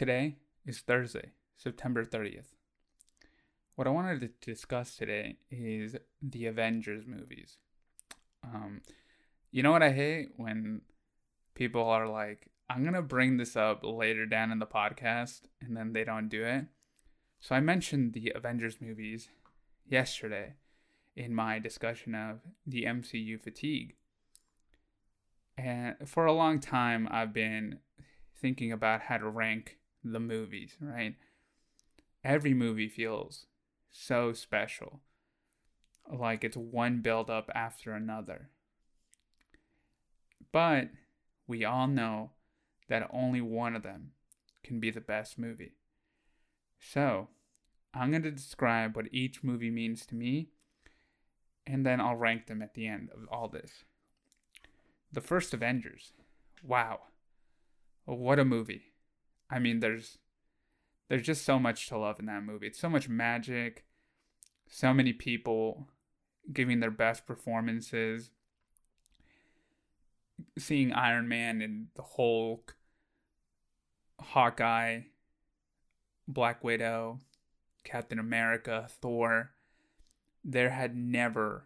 Today is Thursday, September 30th. What I wanted to discuss today is the Avengers movies. Um, you know what I hate when people are like, I'm going to bring this up later down in the podcast, and then they don't do it. So I mentioned the Avengers movies yesterday in my discussion of the MCU fatigue. And for a long time, I've been thinking about how to rank the movies, right? Every movie feels so special. Like it's one build up after another. But we all know that only one of them can be the best movie. So, I'm going to describe what each movie means to me, and then I'll rank them at the end of all this. The first Avengers. Wow. What a movie. I mean, there's there's just so much to love in that movie. It's so much magic, so many people giving their best performances. Seeing Iron Man and the Hulk, Hawkeye, Black Widow, Captain America, Thor, there had never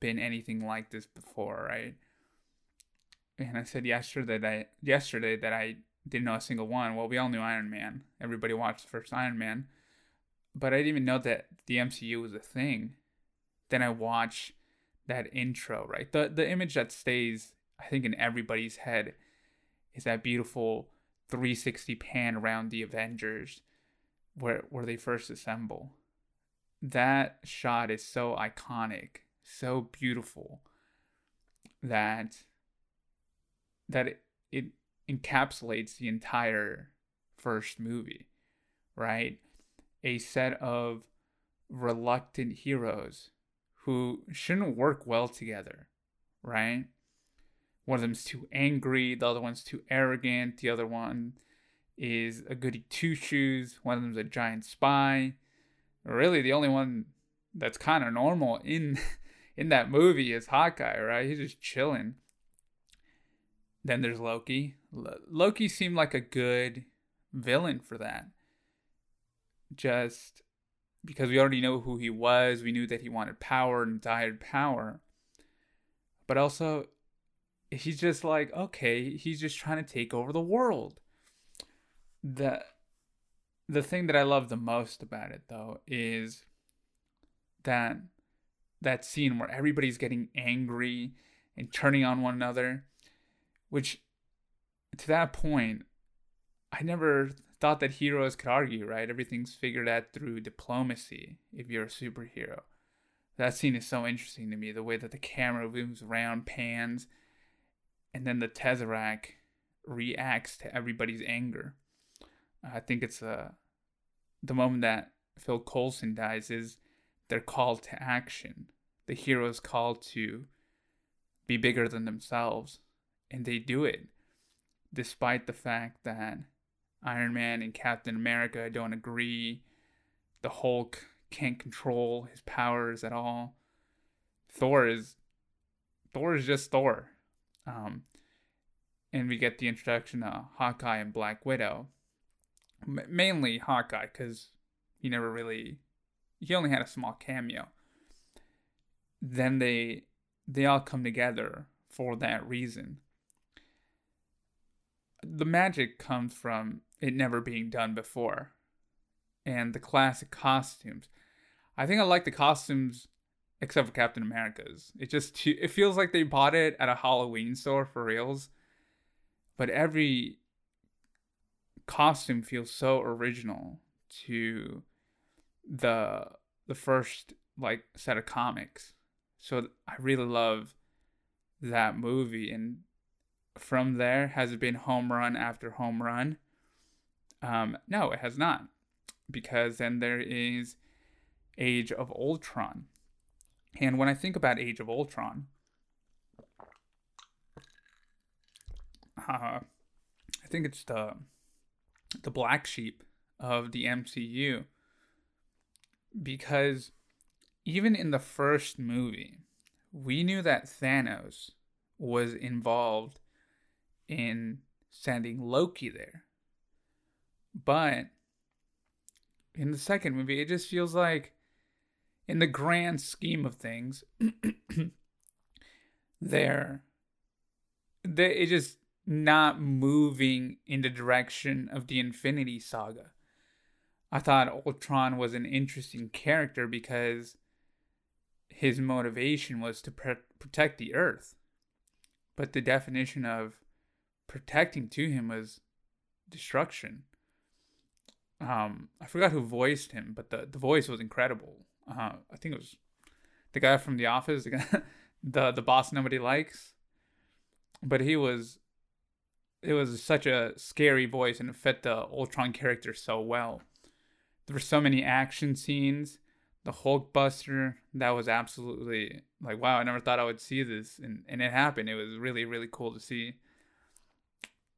been anything like this before, right? And I said yesterday that I yesterday that I didn't know a single one. Well, we all knew Iron Man. Everybody watched the first Iron Man. But I didn't even know that the MCU was a thing. Then I watch that intro, right? The the image that stays, I think, in everybody's head is that beautiful 360 pan around the Avengers where where they first assemble. That shot is so iconic, so beautiful that that it, it encapsulates the entire first movie, right? A set of reluctant heroes who shouldn't work well together, right? One of them's too angry, the other one's too arrogant, the other one is a goody two shoes, one of them's a giant spy. Really, the only one that's kind of normal in in that movie is Hawkeye, right? He's just chilling. Then there's Loki. Loki seemed like a good villain for that. Just because we already know who he was, we knew that he wanted power and desired power. But also, he's just like, okay, he's just trying to take over the world. The the thing that I love the most about it though is that that scene where everybody's getting angry and turning on one another which to that point i never thought that heroes could argue right? Everything's figured out through diplomacy if you're a superhero. That scene is so interesting to me the way that the camera moves around pans and then the tesseract reacts to everybody's anger. I think it's uh, the moment that phil coulson dies is their call to action. The hero's call to be bigger than themselves and they do it despite the fact that Iron Man and Captain America don't agree. The Hulk can't control his powers at all. Thor is Thor is just Thor. Um, and we get the introduction of Hawkeye and Black Widow. M- mainly Hawkeye, because he never really he only had a small cameo. Then they they all come together for that reason the magic comes from it never being done before and the classic costumes. I think I like the costumes except for Captain America's. It just it feels like they bought it at a Halloween store for reals. But every costume feels so original to the the first like set of comics. So I really love that movie and from there has it been home run after home run? Um, no, it has not, because then there is Age of Ultron, and when I think about Age of Ultron, uh, I think it's the the black sheep of the MCU because even in the first movie, we knew that Thanos was involved in sending Loki there. But in the second movie, it just feels like, in the grand scheme of things, they're, they it just not moving in the direction of the Infinity Saga. I thought Ultron was an interesting character because his motivation was to pr- protect the Earth. But the definition of protecting to him was destruction. Um, I forgot who voiced him, but the, the voice was incredible. Uh, I think it was the guy from The Office, the guy, the the boss nobody likes. But he was, it was such a scary voice, and it fit the Ultron character so well. There were so many action scenes. The Hulk Buster, that was absolutely like wow! I never thought I would see this, and and it happened. It was really really cool to see.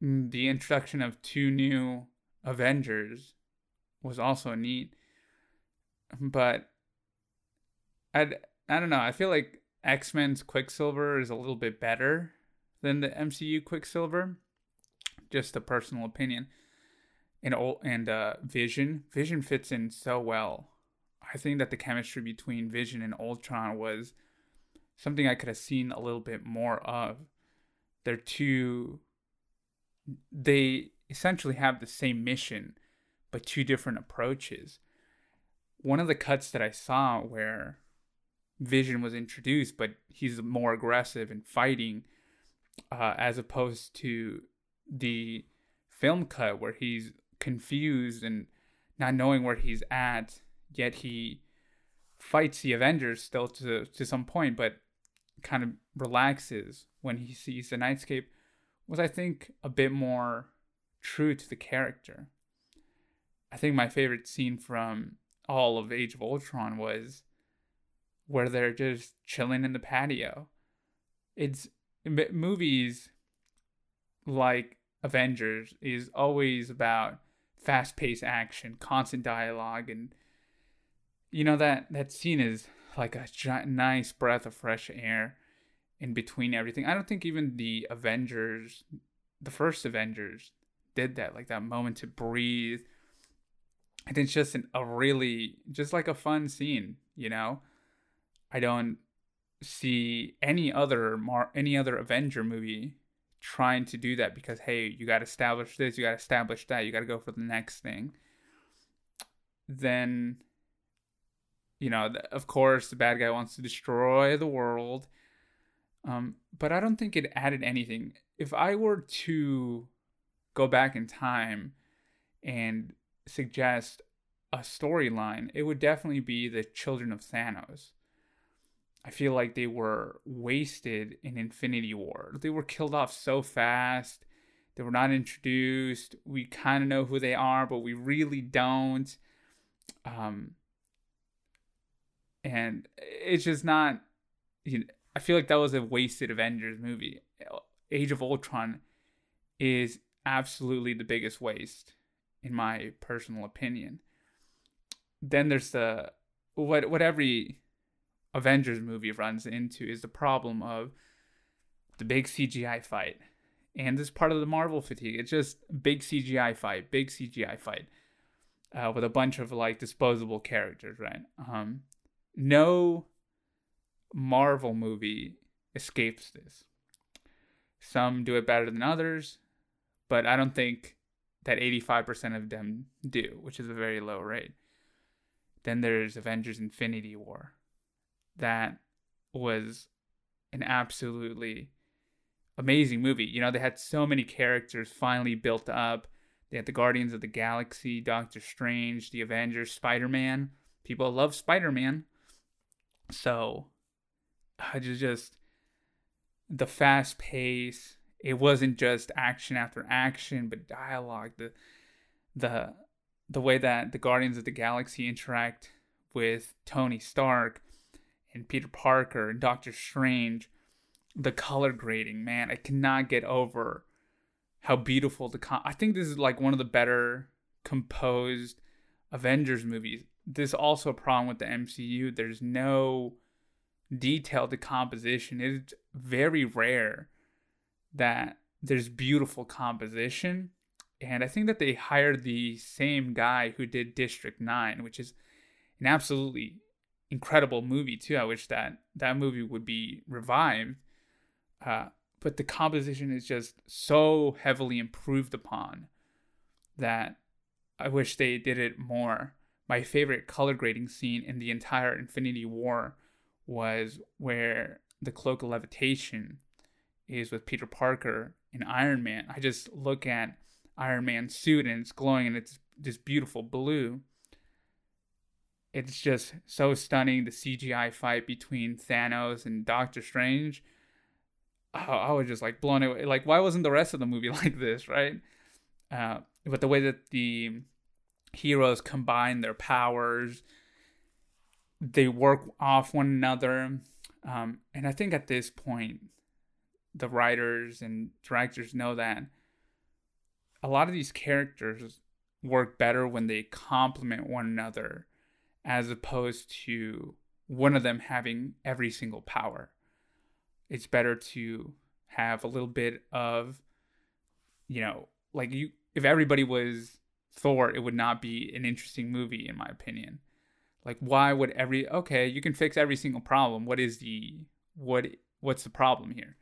Mm, the introduction of two new Avengers was also neat. But I I don't know. I feel like X Men's Quicksilver is a little bit better than the MCU Quicksilver. Just a personal opinion. And old and uh, Vision Vision fits in so well. I think that the chemistry between Vision and Ultron was something I could have seen a little bit more of. They're two they essentially have the same mission, but two different approaches. One of the cuts that I saw where Vision was introduced, but he's more aggressive and fighting, uh, as opposed to the film cut where he's confused and not knowing where he's at, yet he fights the Avengers still to to some point, but kind of relaxes when he sees the nightscape was I think a bit more true to the character. I think my favorite scene from all of Age of Ultron was where they're just chilling in the patio. It's movies like Avengers is always about fast-paced action, constant dialogue and you know that that scene is like a giant, nice breath of fresh air in between everything. I don't think even the Avengers, the first Avengers, did that. Like that moment to breathe. And it's just an, a really, just like a fun scene, you know? I don't see any other Mar- any other Avenger movie trying to do that because hey, you got to establish this, you got to establish that, you got to go for the next thing. Then you know, of course the bad guy wants to destroy the world um, but I don't think it added anything. If I were to go back in time and suggest a storyline, it would definitely be the children of Thanos. I feel like they were wasted in Infinity War. They were killed off so fast. They were not introduced. We kind of know who they are, but we really don't. Um, and it's just not. You know, I feel like that was a wasted Avengers movie. Age of Ultron is absolutely the biggest waste, in my personal opinion. Then there's the what what every Avengers movie runs into is the problem of the big CGI fight. And this part of the Marvel fatigue. It's just big CGI fight, big CGI fight. Uh, with a bunch of like disposable characters, right? Um, no Marvel movie escapes this. Some do it better than others, but I don't think that 85% of them do, which is a very low rate. Then there's Avengers Infinity War. That was an absolutely amazing movie. You know, they had so many characters finally built up. They had the Guardians of the Galaxy, Doctor Strange, the Avengers, Spider Man. People love Spider Man. So I just just the fast pace. It wasn't just action after action, but dialogue. The the the way that the Guardians of the Galaxy interact with Tony Stark and Peter Parker and Doctor Strange, the color grading, man, I cannot get over how beautiful the con- I think this is like one of the better composed Avengers movies. There's also a problem with the MCU. There's no detailed the composition. It's very rare that there's beautiful composition And I think that they hired the same guy who did District 9, which is an absolutely incredible movie too. I wish that that movie would be revived. Uh, but the composition is just so heavily improved upon that I wish they did it more. My favorite color grading scene in the entire Infinity War was where the cloak of levitation is with Peter Parker in Iron Man. I just look at Iron Man's suit and it's glowing and it's this beautiful blue. It's just so stunning. The CGI fight between Thanos and Doctor Strange. Oh, I was just like blown away. Like, why wasn't the rest of the movie like this, right? Uh, but the way that the heroes combine their powers, they work off one another. Um, and I think at this point, the writers and directors know that a lot of these characters work better when they complement one another as opposed to one of them having every single power. It's better to have a little bit of, you know, like you, if everybody was Thor, it would not be an interesting movie, in my opinion. Like, why would every, okay, you can fix every single problem. What is the, what, what's the problem here?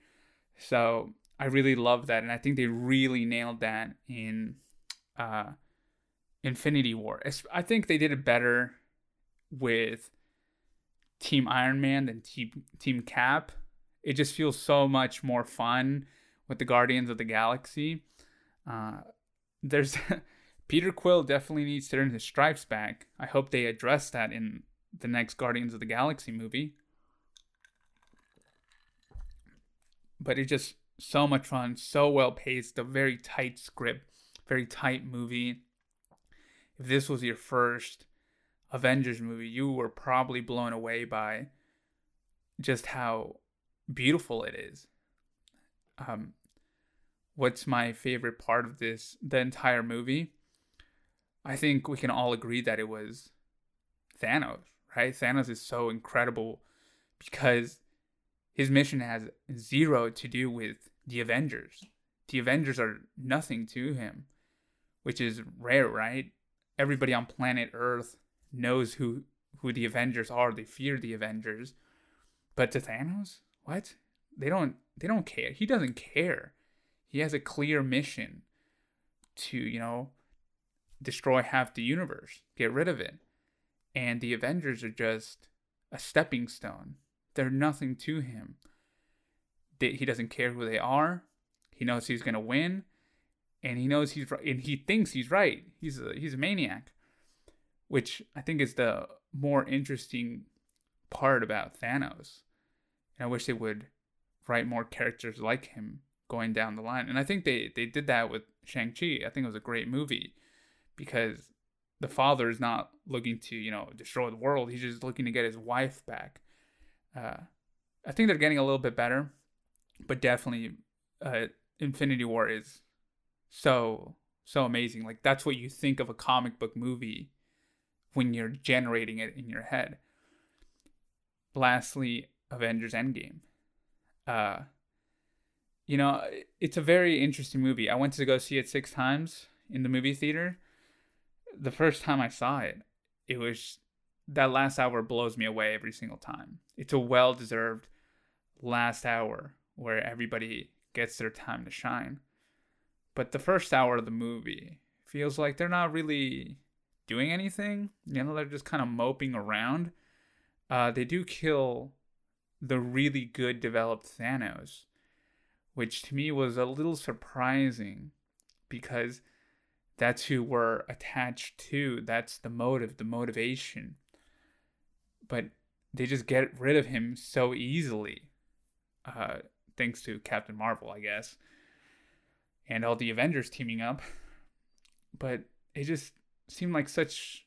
So I really love that, and I think they really nailed that in uh, Infinity War. I think they did it better with Team Iron Man than Team Team Cap. It just feels so much more fun with the Guardians of the Galaxy. Uh, there's Peter Quill definitely needs to earn his stripes back. I hope they address that in the next Guardians of the Galaxy movie. but it's just so much fun, so well paced, a very tight script, very tight movie. If this was your first Avengers movie, you were probably blown away by just how beautiful it is. Um, what's my favorite part of this, the entire movie? I think we can all agree that it was Thanos, right? Thanos is so incredible because his mission has zero to do with the Avengers. The Avengers are nothing to him, which is rare, right? Everybody on planet Earth knows who who the Avengers are. They fear the Avengers. But to Thanos, what? They don't they don't care. He doesn't care. He has a clear mission to, you know, destroy half the universe, get rid of it. And the Avengers are just a stepping stone they're nothing to him. He doesn't care who they are. He knows he's gonna win, and he knows he's right, and he thinks he's right. He's a he's a maniac, which I think is the more interesting part about Thanos. And I wish they would write more characters like him going down the line. And I think they they did that with Shang Chi. I think it was a great movie because the father is not looking to you know destroy the world. He's just looking to get his wife back. Uh, I think they're getting a little bit better, but definitely, uh, Infinity War is so so amazing. Like that's what you think of a comic book movie when you're generating it in your head. Lastly, Avengers Endgame. Uh, you know, it's a very interesting movie. I went to go see it six times in the movie theater. The first time I saw it, it was that last hour blows me away every single time. It's a well deserved last hour where everybody gets their time to shine. But the first hour of the movie feels like they're not really doing anything. You know, they're just kind of moping around. Uh, they do kill the really good developed Thanos, which to me was a little surprising because that's who we're attached to. That's the motive, the motivation but they just get rid of him so easily, uh, thanks to Captain Marvel, I guess, and all the Avengers teaming up. But it just seemed like such,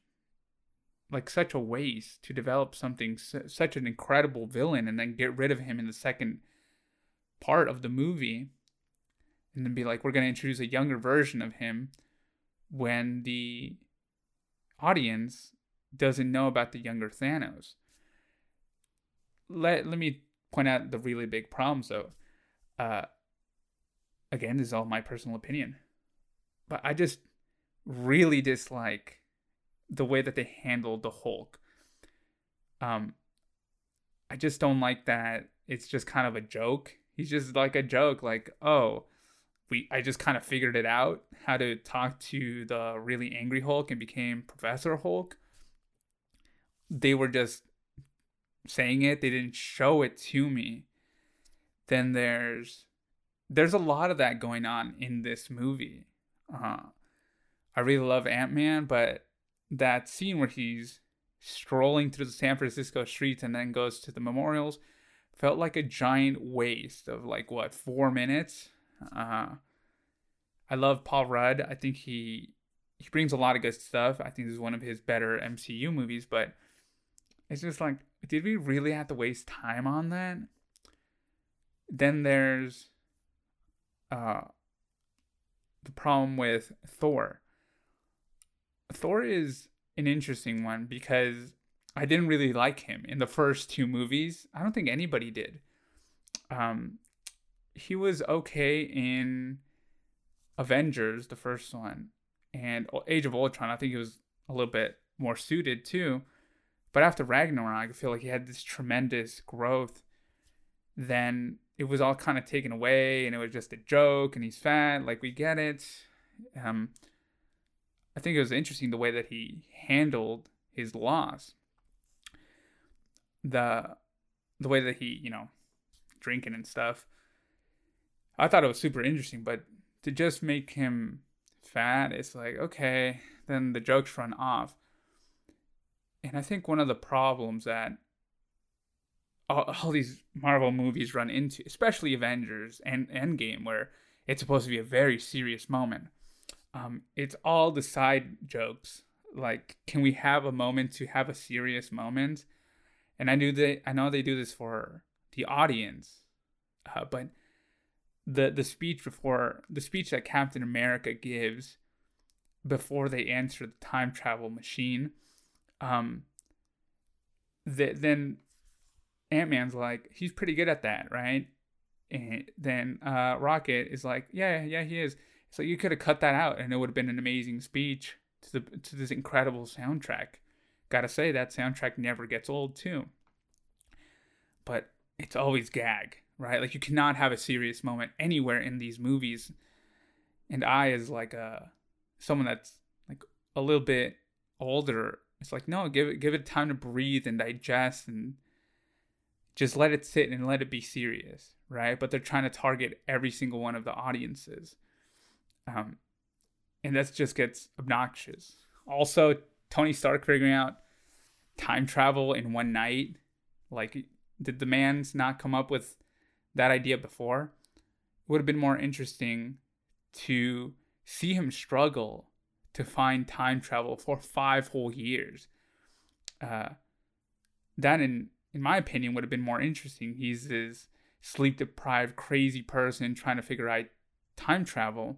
like such a waste to develop something such an incredible villain and then get rid of him in the second part of the movie, and then be like, we're gonna introduce a younger version of him when the audience doesn't know about the younger Thanos. Let let me point out the really big problems though. Uh, again, this is all my personal opinion. but I just really dislike the way that they handled the Hulk. Um, I just don't like that. It's just kind of a joke. He's just like a joke, like, oh, we I just kind of figured it out how to talk to the really angry Hulk and became Professor Hulk. They were just saying it, they didn't show it to me. Then there's there's a lot of that going on in this movie. Uh, I really love Ant Man, but that scene where he's strolling through the San Francisco streets and then goes to the memorials felt like a giant waste of like what four minutes. Uh, I love Paul Rudd. I think he he brings a lot of good stuff. I think this is one of his better MCU movies, but it's just like, did we really have to waste time on that? Then there's uh the problem with Thor. Thor is an interesting one because I didn't really like him in the first two movies. I don't think anybody did. Um, he was okay in Avengers, the first one, and Age of Ultron. I think he was a little bit more suited too. But after Ragnarok, I feel like he had this tremendous growth. Then it was all kind of taken away, and it was just a joke. And he's fat, like we get it. Um, I think it was interesting the way that he handled his loss. The the way that he, you know, drinking and stuff. I thought it was super interesting, but to just make him fat, it's like, okay, then the jokes run off. And I think one of the problems that all, all these Marvel movies run into, especially Avengers and Endgame, where it's supposed to be a very serious moment, um, it's all the side jokes. Like, can we have a moment to have a serious moment? And I knew that I know they do this for the audience, uh, but the the speech before the speech that Captain America gives before they answer the time travel machine, um, the, then Ant Man's like he's pretty good at that, right? And then uh, Rocket is like, yeah, yeah, he is. So you could have cut that out, and it would have been an amazing speech to the to this incredible soundtrack. Gotta say that soundtrack never gets old too. But it's always gag, right? Like you cannot have a serious moment anywhere in these movies. And I, as like a someone that's like a little bit older, it's like no, give it give it time to breathe and digest and just let it sit and let it be serious, right? But they're trying to target every single one of the audiences. Um, and that just gets obnoxious. Also, Tony Stark figuring out time travel in one night. Like, did the man's not come up with that idea before? It would have been more interesting to see him struggle to find time travel for five whole years. Uh, that, in in my opinion, would have been more interesting. He's this sleep deprived, crazy person trying to figure out time travel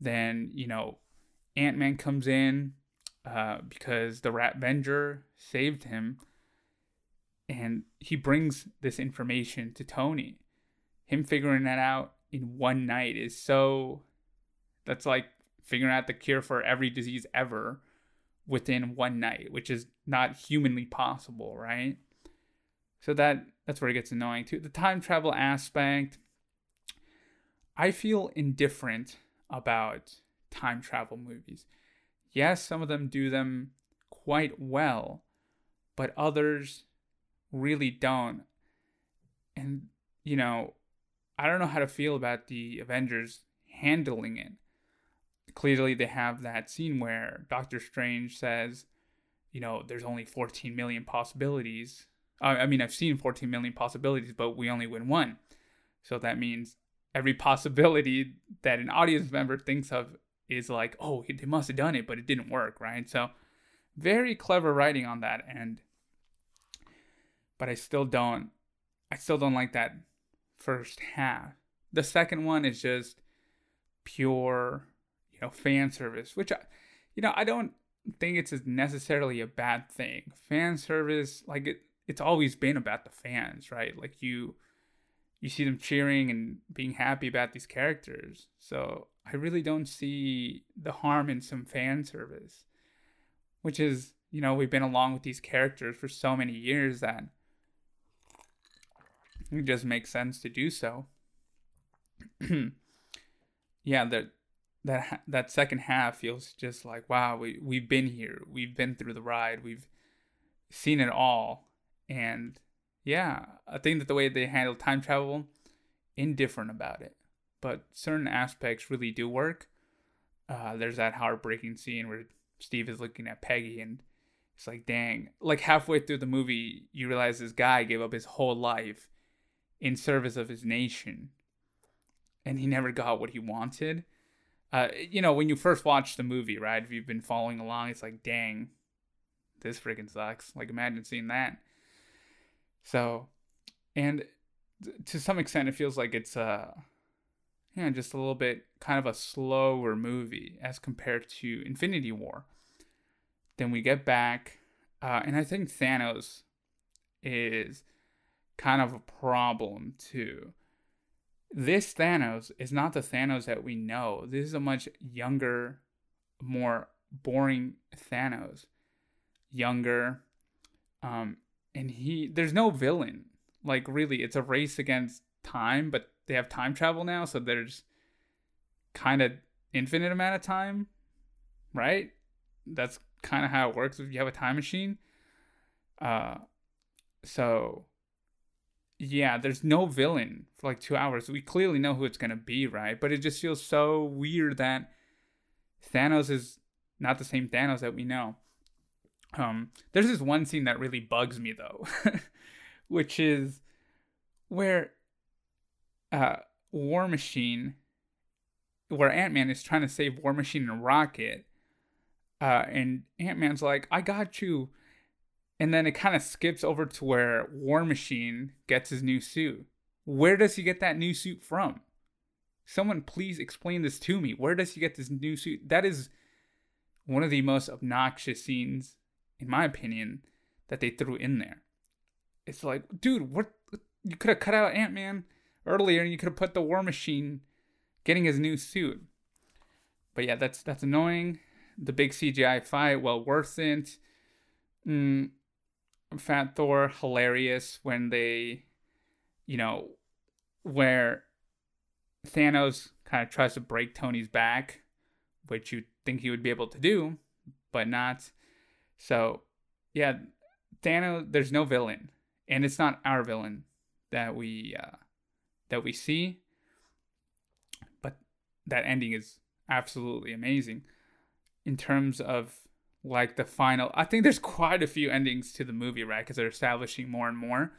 then, you know, Ant Man comes in uh, because the Rat Venger saved him. And he brings this information to Tony. Him figuring that out in one night is so. That's like figuring out the cure for every disease ever within one night, which is not humanly possible, right? So that that's where it gets annoying too. The time travel aspect, I feel indifferent about time travel movies. Yes, some of them do them quite well, but others really don't. And, you know, I don't know how to feel about the Avengers handling it. Clearly, they have that scene where Doctor Strange says, you know, there's only 14 million possibilities. I mean, I've seen 14 million possibilities, but we only win one. So that means every possibility that an audience member thinks of is like, oh, they must have done it, but it didn't work, right? So, very clever writing on that end. But I still don't, I still don't like that first half. The second one is just pure, you know, fan service, which, I, you know, I don't think it's necessarily a bad thing. Fan service, like it, it's always been about the fans, right? Like you you see them cheering and being happy about these characters. So I really don't see the harm in some fan service, which is, you know, we've been along with these characters for so many years that it just makes sense to do so. yeah, that that that second half feels just like wow, we we've been here, we've been through the ride, we've seen it all, and yeah, I think that the way they handle time travel, indifferent about it, but certain aspects really do work. Uh, there's that heartbreaking scene where Steve is looking at Peggy and it's like, dang, like halfway through the movie, you realize this guy gave up his whole life in service of his nation and he never got what he wanted. Uh, you know, when you first watch the movie, right? If you've been following along, it's like, dang, this freaking sucks. Like, imagine seeing that. So, and to some extent, it feels like it's uh, yeah, just a little bit kind of a slower movie as compared to Infinity War. Then we get back, uh, and I think Thanos is kind of a problem too. This Thanos is not the Thanos that we know. This is a much younger, more boring Thanos. Younger, um, and he there's no villain. Like really, it's a race against time, but they have time travel now, so there's kind of infinite amount of time, right? That's kind of how it works if you have a time machine. Uh, so yeah, there's no villain for like two hours. We clearly know who it's gonna be, right? But it just feels so weird that Thanos is not the same Thanos that we know. Um, there's this one scene that really bugs me though, which is where uh, War Machine, where Ant Man is trying to save War Machine and Rocket, uh, and Ant Man's like, "I got you," and then it kind of skips over to where War Machine gets his new suit. Where does he get that new suit from? Someone please explain this to me. Where does he get this new suit? That is one of the most obnoxious scenes, in my opinion, that they threw in there. It's like, dude, what? You could have cut out Ant Man earlier, and you could have put the War Machine getting his new suit. But yeah, that's that's annoying. The big CGI fight, well worth it. Mm, Fat Thor hilarious when they, you know, where Thanos kind of tries to break Tony's back, which you think he would be able to do, but not. So, yeah, Thanos. There's no villain, and it's not our villain that we uh, that we see. But that ending is absolutely amazing in terms of like the final. I think there's quite a few endings to the movie, right? Because they're establishing more and more.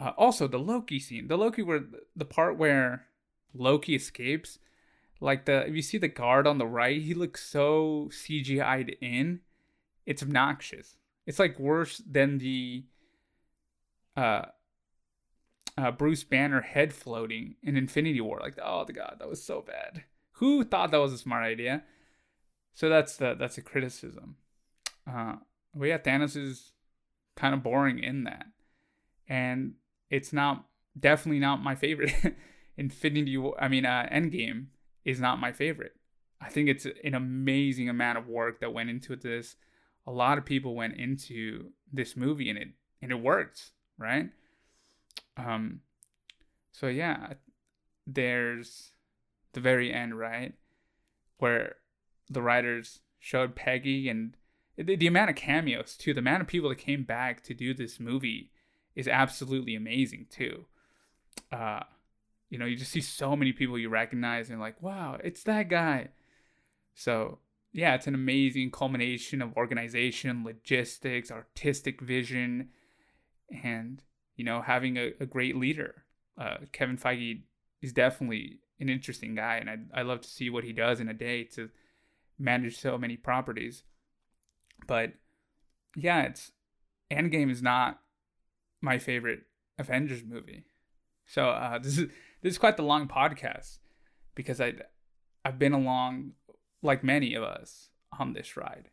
Uh, also, the Loki scene, the Loki where the part where Loki escapes, like the if you see the guard on the right, he looks so CGI'd in. It's obnoxious. It's like worse than the uh, uh, Bruce Banner head floating in Infinity War. Like, oh the god, that was so bad. Who thought that was a smart idea? So that's the that's a criticism. Uh, but yeah, Thanos is kind of boring in that, and it's not definitely not my favorite. Infinity, I mean, uh, Endgame is not my favorite. I think it's an amazing amount of work that went into this. A lot of people went into this movie, and it and it works, right? Um, so yeah, there's the very end, right, where the writers showed Peggy and the, the amount of cameos too, the amount of people that came back to do this movie is absolutely amazing too. Uh, you know, you just see so many people you recognize and like, wow, it's that guy. So yeah, it's an amazing culmination of organization, logistics, artistic vision, and you know, having a, a great leader. Uh, Kevin Feige is definitely an interesting guy, and I I love to see what he does in a day to manage so many properties. But yeah, it's Endgame is not my favorite Avengers movie. So uh, this is this is quite the long podcast because I I've been along like many of us on this ride.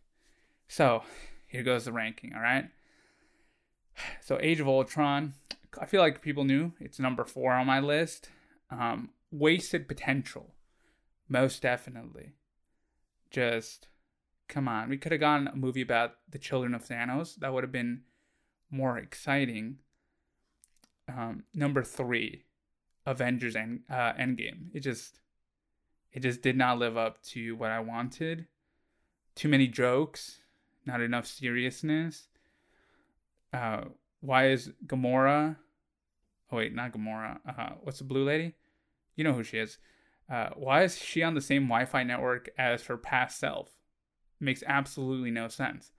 So here goes the ranking. All right. So Age of Ultron, I feel like people knew it's number four on my list. Um, wasted potential Most definitely. Just come on. We could have gotten a movie about the children of Thanos. That would have been more exciting. Um, number three, Avengers End, uh, Endgame. It just, it just did not live up to what I wanted. Too many jokes, not enough seriousness. Uh, why is Gamora? Oh wait, not Gamora. Uh, what's the blue lady? You know who she is. Uh, why is she on the same Wi-Fi network as her past self? Makes absolutely no sense.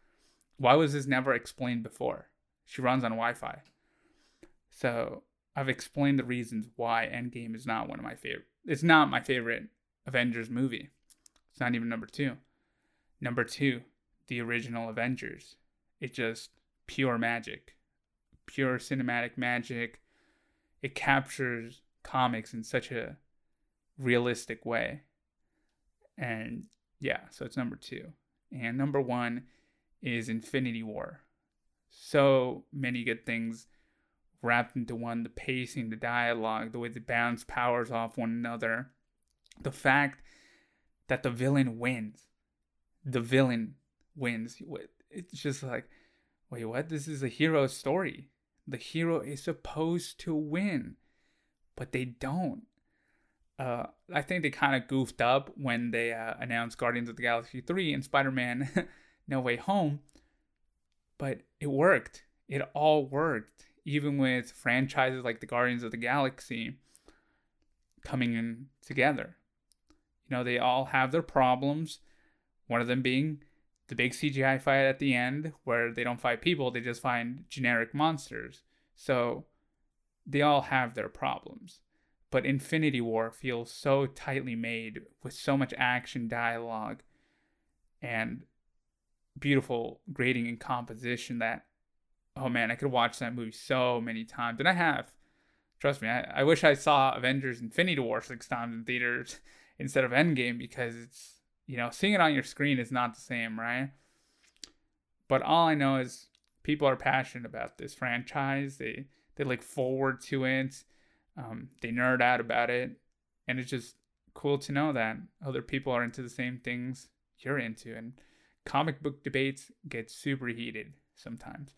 Why was this never explained before? She runs on Wi-Fi. So I've explained the reasons why Endgame is not one of my favorite. It's not my favorite Avengers movie. It's not even number two. Number two, the original Avengers. It's just pure magic, pure cinematic magic. It captures comics in such a realistic way. And yeah, so it's number two. And number one is Infinity War. So many good things wrapped into one the pacing, the dialogue, the way they bounce powers off one another, the fact that the villain wins. The villain wins. It's just like, wait, what? This is a hero story. The hero is supposed to win, but they don't. Uh, I think they kind of goofed up when they uh, announced Guardians of the Galaxy 3 and Spider Man No Way Home, but it worked. It all worked even with franchises like the Guardians of the Galaxy coming in together. You know, they all have their problems. One of them being the big CGI fight at the end, where they don't fight people, they just find generic monsters. So they all have their problems. But Infinity War feels so tightly made with so much action, dialogue, and beautiful grading and composition that oh man, I could watch that movie so many times, and I have. Trust me, I, I wish I saw Avengers Infinity War six times in theaters instead of Endgame because it's you know seeing it on your screen is not the same, right? But all I know is people are passionate about this franchise. They they look forward to it. Um, they nerd out about it, and it's just cool to know that other people are into the same things you're into. And comic book debates get super heated sometimes.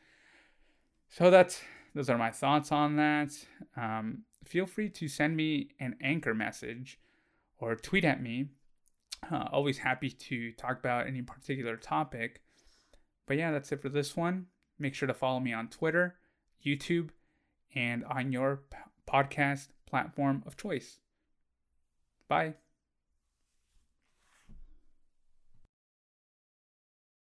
So that's those are my thoughts on that. Um, feel free to send me an anchor message or tweet at me. Uh, always happy to talk about any particular topic. But yeah, that's it for this one. Make sure to follow me on Twitter, YouTube, and on your podcast platform of choice. Bye.